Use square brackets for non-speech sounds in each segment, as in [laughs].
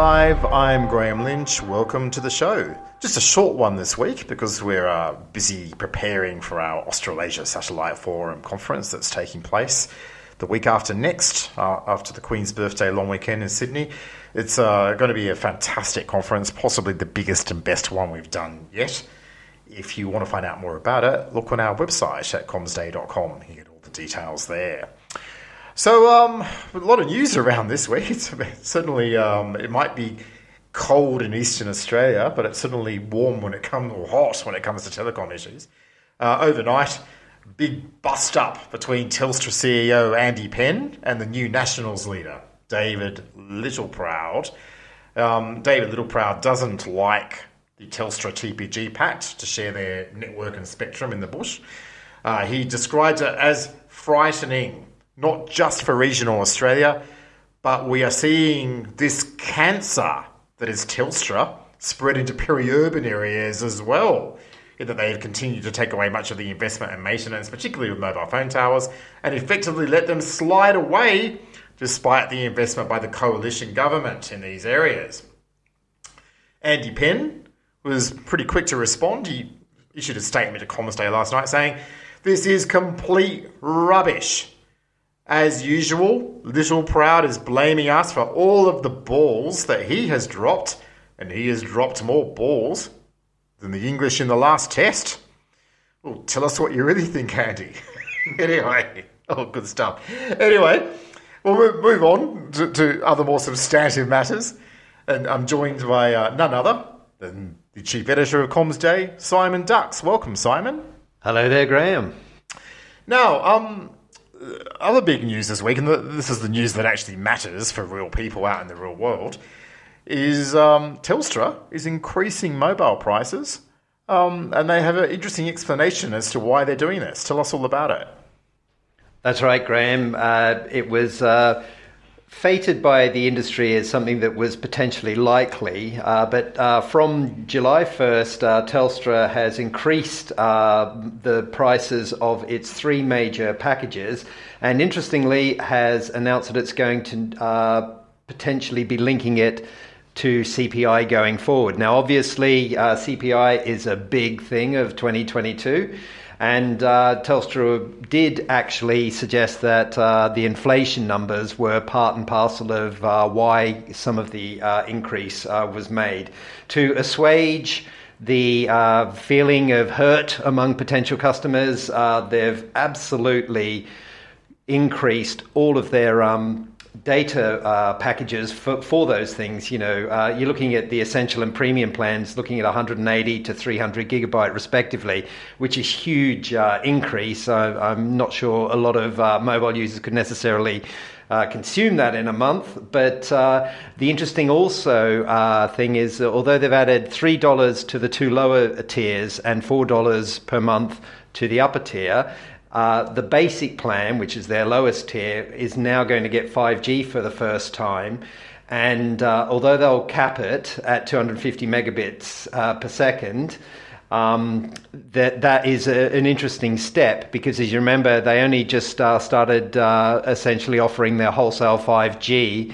Live. I'm Graham Lynch. Welcome to the show. Just a short one this week because we're uh, busy preparing for our Australasia Satellite Forum conference that's taking place the week after next, uh, after the Queen's birthday long weekend in Sydney. It's uh, going to be a fantastic conference, possibly the biggest and best one we've done yet. If you want to find out more about it, look on our website at commsday.com. You get all the details there. So, um, a lot of news around this week. [laughs] It's certainly, um, it might be cold in eastern Australia, but it's certainly warm when it comes, or hot when it comes to telecom issues. Uh, overnight, big bust up between Telstra CEO Andy Penn and the new Nationals leader, David Littleproud. Um, David Littleproud doesn't like the Telstra TPG Pact to share their network and spectrum in the bush. Uh, he describes it as frightening, not just for regional Australia, but we are seeing this cancer that is Telstra spread into peri-urban areas as well in that they have continued to take away much of the investment and maintenance, particularly with mobile phone towers, and effectively let them slide away despite the investment by the coalition government in these areas. Andy Penn was pretty quick to respond. He issued a statement to Comms Day last night saying, This is complete rubbish. As usual, Littleproud is blaming us for all of the balls that he has dropped, and he has dropped more balls than the English in the last test. Well, tell us what you really think, Andy. [laughs] anyway, oh, good stuff. Anyway, we'll move on to, to, other more substantive matters. And I'm joined by uh, none other than the chief editor of Comms Day, Simon Dux. Welcome, Simon. Hello there, Graham. Now, um, other big news this week, and this is the news that actually matters for real people out in the real world, is um, Telstra is increasing mobile prices, um, and they have an interesting explanation as to why they're doing this. Tell us all about it. That's right, Graham. Uh, it was uh, fated by the industry as something that was potentially likely, uh, but uh, from July 1st, uh, Telstra has increased uh, the prices of its three major packages, and interestingly, has announced that it's going to potentially be linking it to CPI going forward. Now, obviously, uh, CPI is a big thing of 2022. And uh, Telstra did actually suggest that uh, the inflation numbers were part and parcel of uh, why some of the uh, increase uh, was made. To assuage the uh, feeling of hurt among potential customers, they've absolutely increased all of their um, data uh, packages for, for those things. You know, uh, you're looking at the essential and premium plans, looking at 180 to 300 gigabyte respectively, which is huge uh, increase. I'm not sure a lot of uh, mobile users could necessarily. Uh, consume that in a month, but uh, the interesting also thing is, although they've added three dollars to the two lower tiers and four dollars per month to the upper tier, uh, the basic plan, which is their lowest tier, is now going to get 5G for the first time. And uh, although they'll cap it at 250 megabits uh, per second, um, that that is a, an interesting step because, as you remember, they only just uh, started uh, essentially offering their wholesale 5G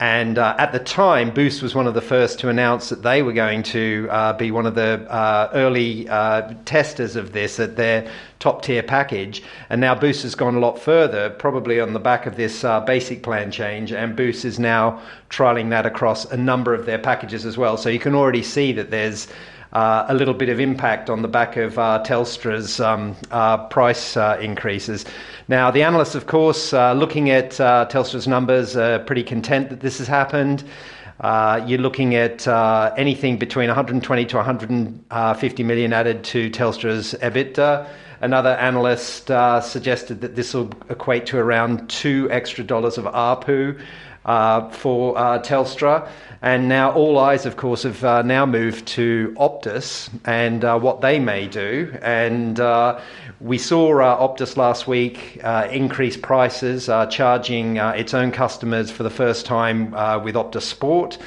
and uh, at the time, Boost was one of the first to announce that they were going to uh, be one of the uh, early uh, testers of this at their top tier package. And now Boost has gone a lot further, probably on the back of this uh, basic plan change. And Boost is now trialing that across a number of their packages as well. So you can already see that there's uh, a little bit of impact on the back of uh, Telstra's um, uh, price uh, increases. Now, the analysts, of course, uh, looking at uh, Telstra's numbers, are pretty content that this has happened. you're looking at anything between 120 to 150 million added to Telstra's EBITDA. Another analyst suggested that this will equate to around two extra dollars of ARPU for Telstra. And now all eyes, of course, have uh, now moved to Optus and uh, what they may do. And uh, we saw uh, Optus last week uh, increase prices, uh, charging its own customers for the first time with Optus Sport.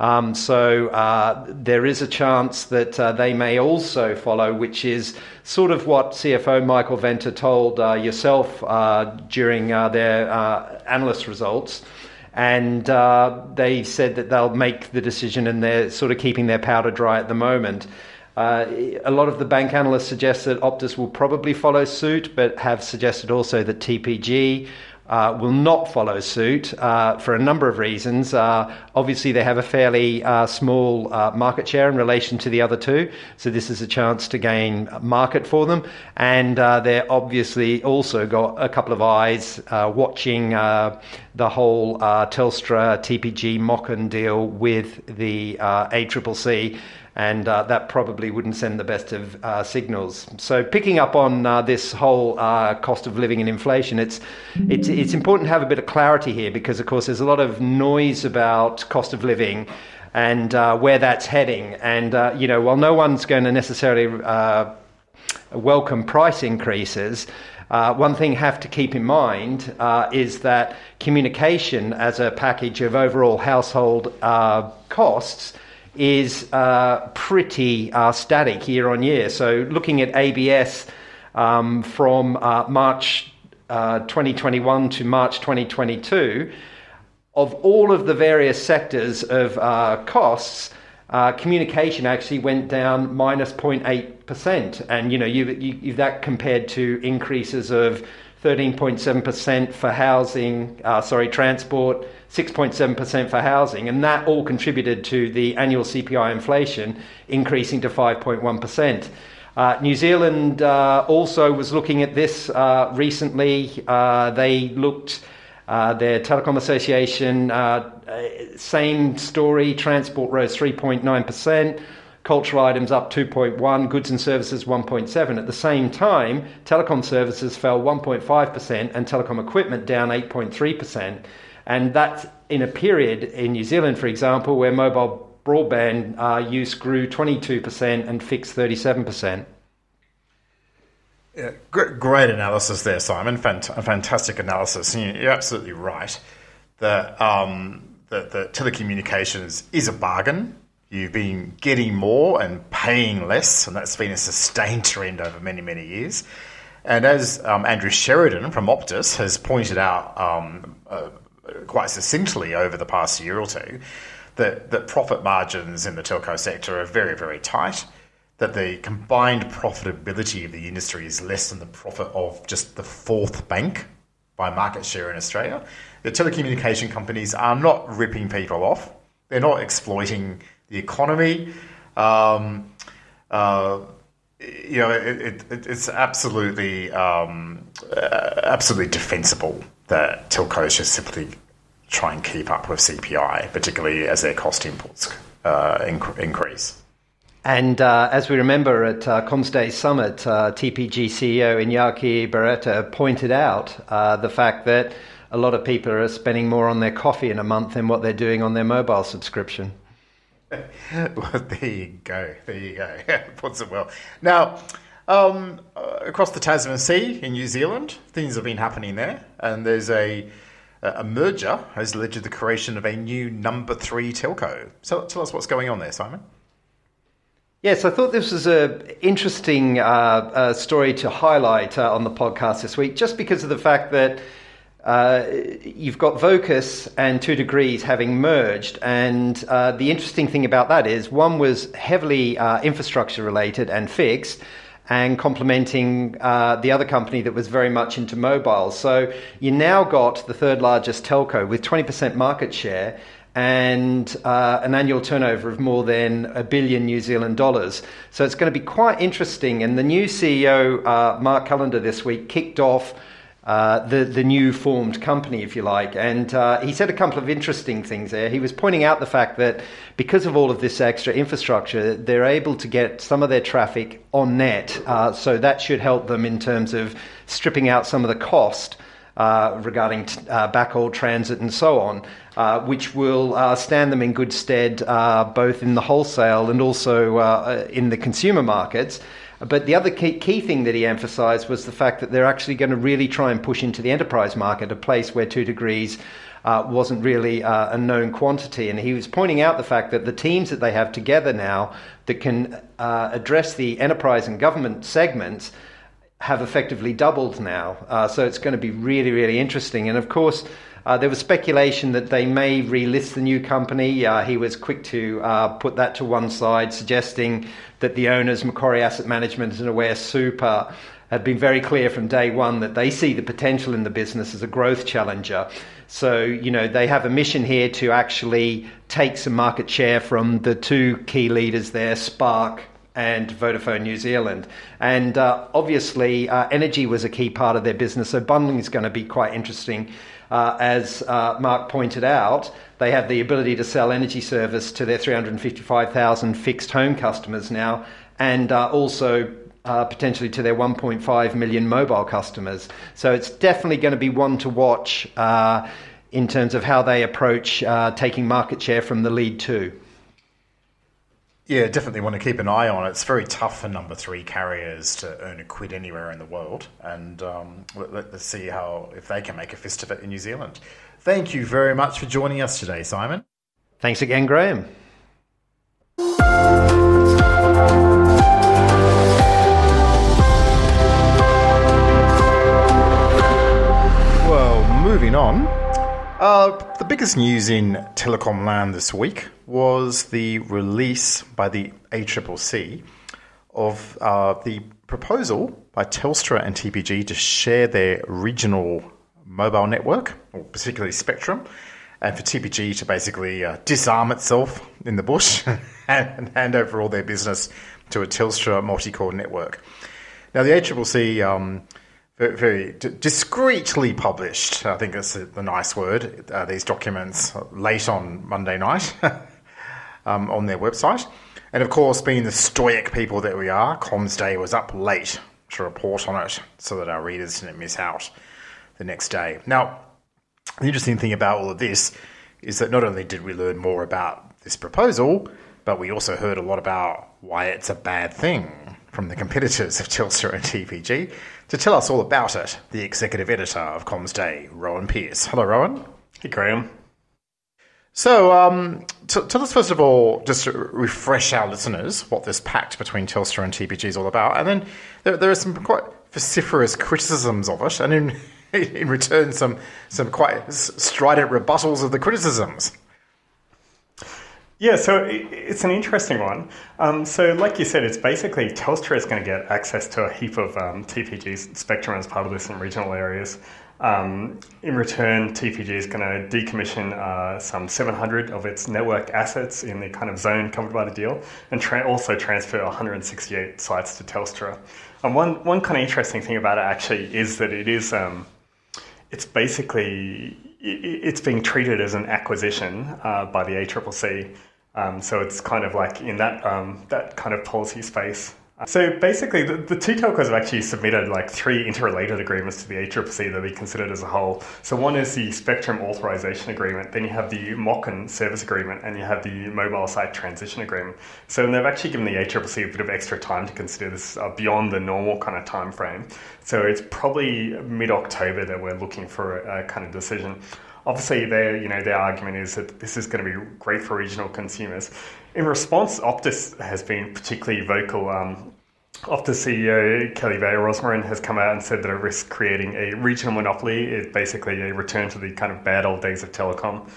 Um, so uh, there is a chance that uh, they may also follow, which is sort of what CFO Michael Venter told uh, yourself during their analyst results and uh, they said that they'll make the decision and they're sort of keeping their powder dry at the moment. Uh, a lot of the bank analysts suggest that Optus will probably follow suit, but have suggested also that TPG uh, will not follow suit uh, for a number of reasons. Uh, obviously, they have a fairly uh, small uh, market share in relation to the other two, so this is a chance to gain market for them. And uh, they're obviously also got a couple of eyes watching the whole Telstra TPG MOCN deal with the ACCC and uh, that probably wouldn't send the best of uh, signals. So, picking up on uh, this whole uh, cost of living and inflation, it's, it's, it's important to have a bit of clarity here because, of course, there's a lot of noise about cost of living and uh, where that's heading. And, uh, you know, while no one's going to necessarily welcome price increases, uh, one thing you have to keep in mind uh, is that communication as a package of overall household uh, costs is uh, pretty uh, static year on year. So looking at ABS um, from uh, March uh, 2021 to March 2022, of all of the various sectors of costs, uh, communication actually went down minus 0.8%. And you know, you, you, that compared to increases of 13.7% for housing, sorry, transport, 6.7% for housing, and that all contributed to the annual CPI inflation increasing to 5.1%. Uh, New Zealand uh, also was looking at this uh, recently. Uh, they looked, uh, their telecom association, uh, same story, transport rose 3.9%. Cultural items up 2.1, goods and services 1.7. At the same time, telecom services fell 1.5% and telecom equipment down 8.3%. And that's in a period in New Zealand, for example, where mobile broadband uh, use grew 22% and fixed 37%. Yeah, great analysis there, Simon. Fant- fantastic analysis. You're absolutely right that, um, that telecommunications is a bargain. You've been getting more and paying less, and that's been a sustained trend over many, many years. And as um, Andrew Sheridan from Optus has pointed out um, uh, quite succinctly over the past year or two that, that profit margins in the telco sector are very, very tight, that the combined profitability of the industry is less than the profit of just the fourth bank by market share in Australia. The telecommunication companies are not ripping people off, they're not exploiting the economy. Um, uh, you know, it, it, it's absolutely um, uh, absolutely defensible that telcos just simply try and keep up with CPI, particularly as their cost inputs uh, inc- increase. And uh, as we remember at uh, Summit, uh, TPG CEO Iñaki Berroeta pointed out uh, the fact that a lot of people are spending more on their coffee in a month than what they're doing on their mobile subscription. [laughs] well, there you go. There you go. [laughs] Puts it well. Now, um, uh, across the Tasman Sea in New Zealand, things have been happening there, and there's a a merger has led to the creation of a new number three telco. So tell us what's going on there, Simon. Yes, I thought this was an interesting uh, uh, story to highlight uh, on the podcast this week, just because of the fact that uh, you've got Vocus and Two Degrees having merged. And uh, the interesting thing about that is one was heavily uh, infrastructure related and fixed and complementing the other company that was very much into mobile. So you now got the third largest telco with 20% market share and uh, an annual turnover of more than a billion New Zealand dollars. So it's going to be quite interesting. And the new CEO, uh, Mark Callander, this week kicked off uh, the the new formed company, if you like. And uh, he said a couple of interesting things there. He was pointing out the fact that because of all of this extra infrastructure, they're able to get some of their traffic on net. Uh, so that should help them in terms of stripping out some of the cost. Uh, regarding t- uh, backhaul transit and so on, uh, which will uh, stand them in good stead uh, both in the wholesale and also in the consumer markets. But the other key, key thing that he emphasized was the fact that they're actually going to really try and push into the enterprise market, a place where two degrees uh, wasn't really uh, a known quantity. And he was pointing out the fact that the teams that they have together now that can uh, address the enterprise and government segments have effectively doubled now. Uh, so it's going to be really, really interesting. And of course, uh, there was speculation that they may relist the new company. Uh, he was quick to uh, put that to one side, suggesting that the owners, Macquarie Asset Management and Aware Super, had been very clear from day one that they see the potential in the business as a growth challenger. So, you know, they have a mission here to actually take some market share from the two key leaders there, Spark and Vodafone New Zealand. And uh, obviously, uh, energy was a key part of their business, so bundling is going to be quite interesting. Uh, as uh, Mark pointed out, they have the ability to sell energy service to their 355,000 fixed home customers now, and uh, also uh, potentially to their 1.5 million mobile customers. So it's definitely going to be one to watch uh, in terms of how they approach uh, taking market share from the lead two. Yeah, definitely want to keep an eye on it. It's very tough for number three carriers to earn a quid anywhere in the world, and um, let, us see how if they can make a fist of it in New Zealand. Thank you very much for joining us today, Simon. Thanks again, Graham. Well, moving on. Uh, the biggest news in telecom land this week was the release by the ACCC of uh, the proposal by Telstra and TPG to share their regional mobile network, or particularly Spectrum, and for TPG to basically uh, disarm itself in the bush [laughs] and hand over all their business to a Telstra multi-core network. Now, the ACCC um, very, discreetly published. I think that's the nice word. Uh, these documents late on Monday night [laughs] um, on their website, and of course, being the stoic people that we are, Comms Day was up late to report on it so that our readers didn't miss out the next day. Now, the interesting thing about all of this is that not only did we learn more about this proposal, but we also heard a lot about why it's a bad thing from the competitors of Telstra and TPG. To tell us all about it, the executive editor of Comms Day, Rowan Pearce. Hello, Rowan. Hey, Graham. So, um, t- tell us first of all, just to refresh our listeners, what this pact between Telstra and TPG is all about, and then there, there are some quite vociferous criticisms of it, and in [laughs] in return, some some quite strident rebuttals of the criticisms. Yeah, so it's an interesting one. Um, so, like you said, it's basically Telstra is going to get access to a heap of um, TPG spectrum as part of this in regional areas. Um, in return, TPG is going to decommission uh, some 700 of its network assets in the kind of zone covered by the deal, and tra- also transfer 168 sites to Telstra. And one one kind of interesting thing about it actually is that it is um, it's basically it's being treated as an acquisition uh, by the ACCC. Um, so it's kind of like in that um, that kind of policy space. So basically, the, the, two telcos have actually submitted like three interrelated agreements to the ACCC that they considered as a whole. So one is the Spectrum Authorization Agreement, then you have the MOCN Service Agreement, and you have the Mobile Site Transition Agreement. So they've actually given the ACCC a bit of extra time to consider this uh, beyond the normal kind of time frame. So it's probably mid-October that we're looking for a, a kind of decision obviously their you know their argument is that this is going to be great for regional consumers. In response, Optus has been particularly vocal. Um, Optus CEO Kelly Bayer Rosmarin has come out and said that it risks creating a regional monopoly. It's basically a return to the kind of bad old days of telecom.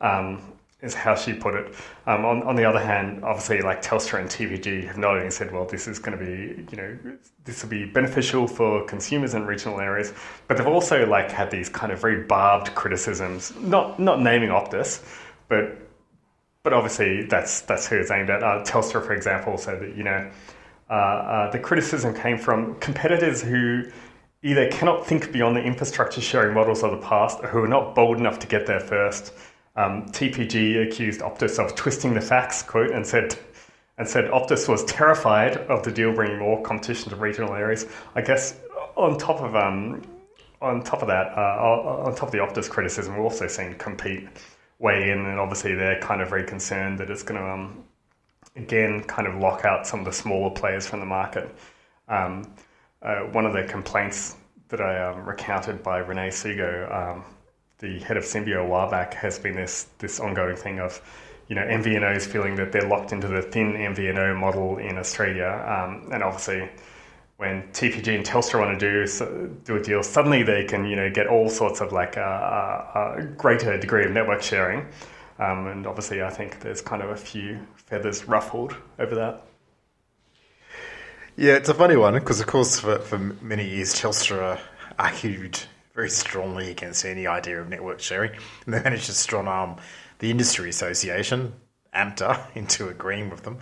Um, is how she put it. Um, on, on the other hand, obviously, like Telstra and TPG have not only said, well, this is going to be, you know, this will be beneficial for consumers in regional areas, but they've also like had these kind of very barbed criticisms, not not naming Optus, but but obviously that's that's who it's aimed at. Uh, Telstra, for example, said that you know uh, uh, the criticism came from competitors who either cannot think beyond the infrastructure sharing models of the past, or who are not bold enough to get there first. Um, TPG accused Optus of twisting the facts, quote, and said, and said Optus was terrified of the deal bringing more competition to regional areas. I guess on top of um, on top of that, uh, on top of the Optus criticism, we're also seeing Commpete weigh in, and obviously they're kind of very concerned that it's going to um, again kind of lock out some of the smaller players from the market. Um, uh, one of the complaints that I um, recounted by Rene Sugo um, the head of Symbio a while back has been this this ongoing thing of you know MVNOs feeling that they're locked into the thin MVNO model in Australia, um, and obviously when TPG and Telstra want to do do a deal, suddenly they can you know get all sorts of like a, a, a greater degree of network sharing, um, and obviously I think there's kind of a few feathers ruffled over that. Yeah, it's a funny one because, of course, for, for many years, Telstra argued very strongly against any idea of network sharing, and [laughs] they managed to strong arm the industry association, AMTA, [laughs] into agreeing with them.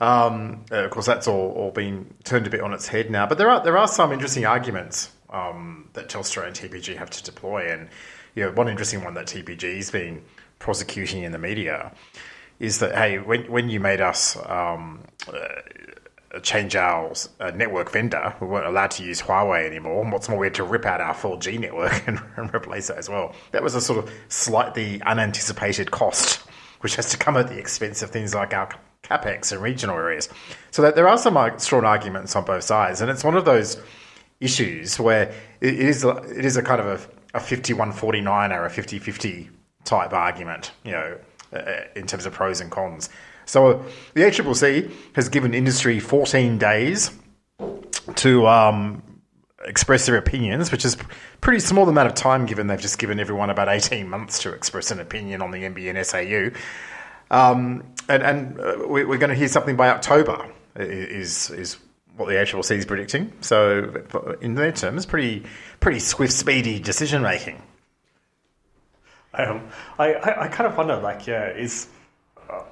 Um, uh, of course, that's all, all been turned a bit on its head now. But there are there are some interesting arguments um, that Telstra and TPG have to deploy, and you know, one interesting one that TPG's been prosecuting in the media is that hey, when when you made us um, uh, change our uh, network vendor, we weren't allowed to use Huawei anymore. And what's more, we had to rip out our 4G network and, [laughs] and replace it as well. That was a sort of slightly unanticipated cost, which has to come at the expense of things like our capex in regional areas. So that there are some strong arguments on both sides, and it's one of those issues where it is it is a kind of a, a 51-49 or a 50-50 type argument, you know, uh, in terms of pros and cons. So the ACCC has given industry 14 days to um, express their opinions, which is pretty small amount of time given they've just given everyone about 18 months to express an opinion on the NBN SAU. Um, and, and uh, we're going to hear something by October is is what the ACCC is predicting. So in their terms, pretty pretty swift, speedy decision making. Um, I, I, I kind of wonder, like, yeah, is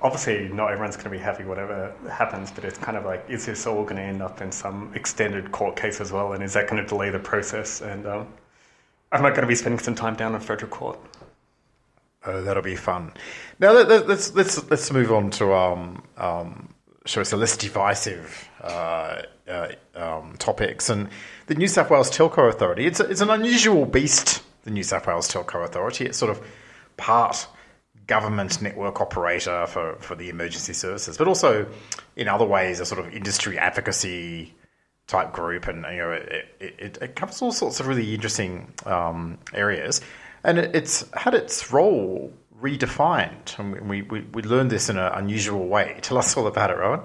obviously not everyone's going to be happy whatever happens, but it's kind of like, is this all going to end up in some extended court case as well? And is that going to delay the process? And um, am I going to be spending some time down in federal court? Oh, that'll be fun. Now let, us let's, let's let's move on to um, um, shall we less divisive uh, uh, um, topics and the New South Wales Telco Authority. It's a, it's an unusual beast. The New South Wales Telco Authority. It's sort of part government network operator for, for the emergency services, but also in other ways a sort of industry advocacy type group, and you know it, it, it covers all sorts of really interesting um, areas and it's had its role redefined. And we, we, we learned this in an unusual way. Tell us all about it, Rowan.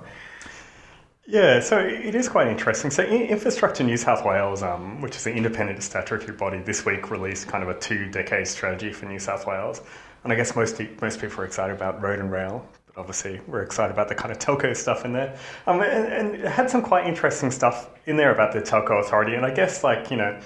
Yeah, so it is quite interesting. So, Infrastructure New South Wales, um, which is an independent statutory body, this week released kind of a two-decade strategy for New South Wales. And I guess most most people are excited about road and rail, but obviously we're excited about the kind of telco stuff in there. Um, and, and it had some quite interesting stuff in there about the telco authority. And I guess like you know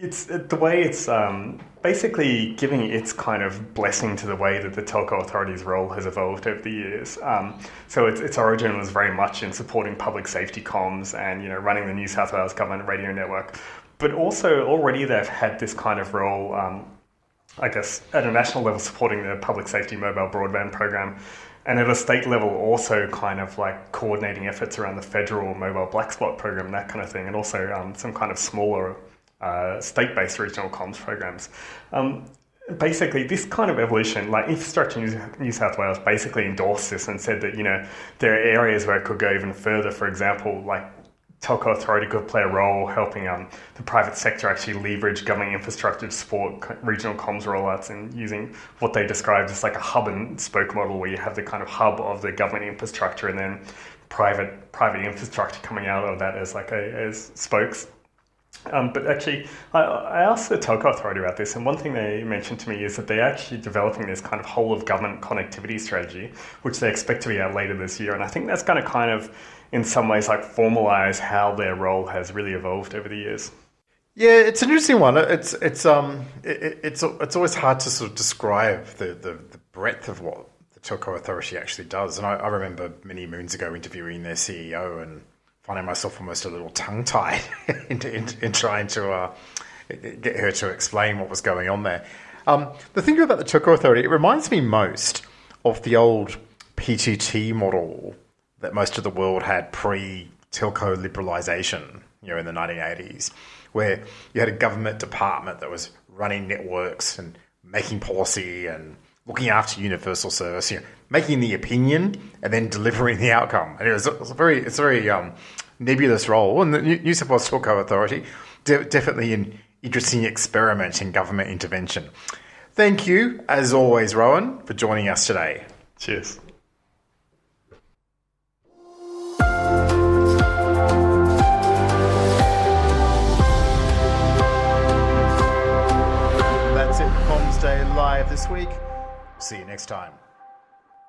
it's the way it's um, basically giving its kind of blessing to the way that the telco authority's role has evolved over the years. Um, so its, its origin was very much in supporting public safety comms and you know running the New South Wales government radio network, but also already they've had this kind of role. Um, I guess at a national level, supporting the public safety mobile broadband program, and at a state level, also kind of like coordinating efforts around the federal mobile black spot program, that kind of thing, and also um, some kind of smaller uh, state-based regional comms programs. Um, basically, this kind of evolution, like Infrastructure New South Wales, basically endorsed this and said that you know there are areas where it could go even further. For example, like telco authority could play a role helping um, the private sector actually leverage government infrastructure to support regional comms rollouts and using what they described as like a hub and spoke model where you have the kind of hub of the government infrastructure and then private private infrastructure coming out of that as like a, as spokes um, but actually, I, I, asked the telco authority about this, and one thing they mentioned to me is that they're actually developing this kind of whole of government connectivity strategy, which they expect to be out later this year. And I think that's going to kind of, in some ways, like formalize how their role has really evolved over the years. Yeah, it's an interesting one. It's it's um it, it's it's always hard to sort of describe the, the, the breadth of what the telco authority actually does. And I, I remember many moons ago interviewing their CEO and finding myself almost a little tongue tied [laughs] in, in, in, trying to uh, get her to explain what was going on there. Um, the thing about the Telco Authority, it reminds me most of the old PTT model that most of the world had pre telco liberalisation, you know, in the 1980s, where you had a government department that was running networks and making policy and looking after universal service, you know, making the opinion and then delivering the outcome. And it was, it was a very, it's a very um, nebulous role. And the New South Wales Telco Authority, de- definitely an interesting experiment in government intervention. Thank you, as always, Rowan, for joining us today. Cheers. That's it for Comms Day Live this week. See you next time.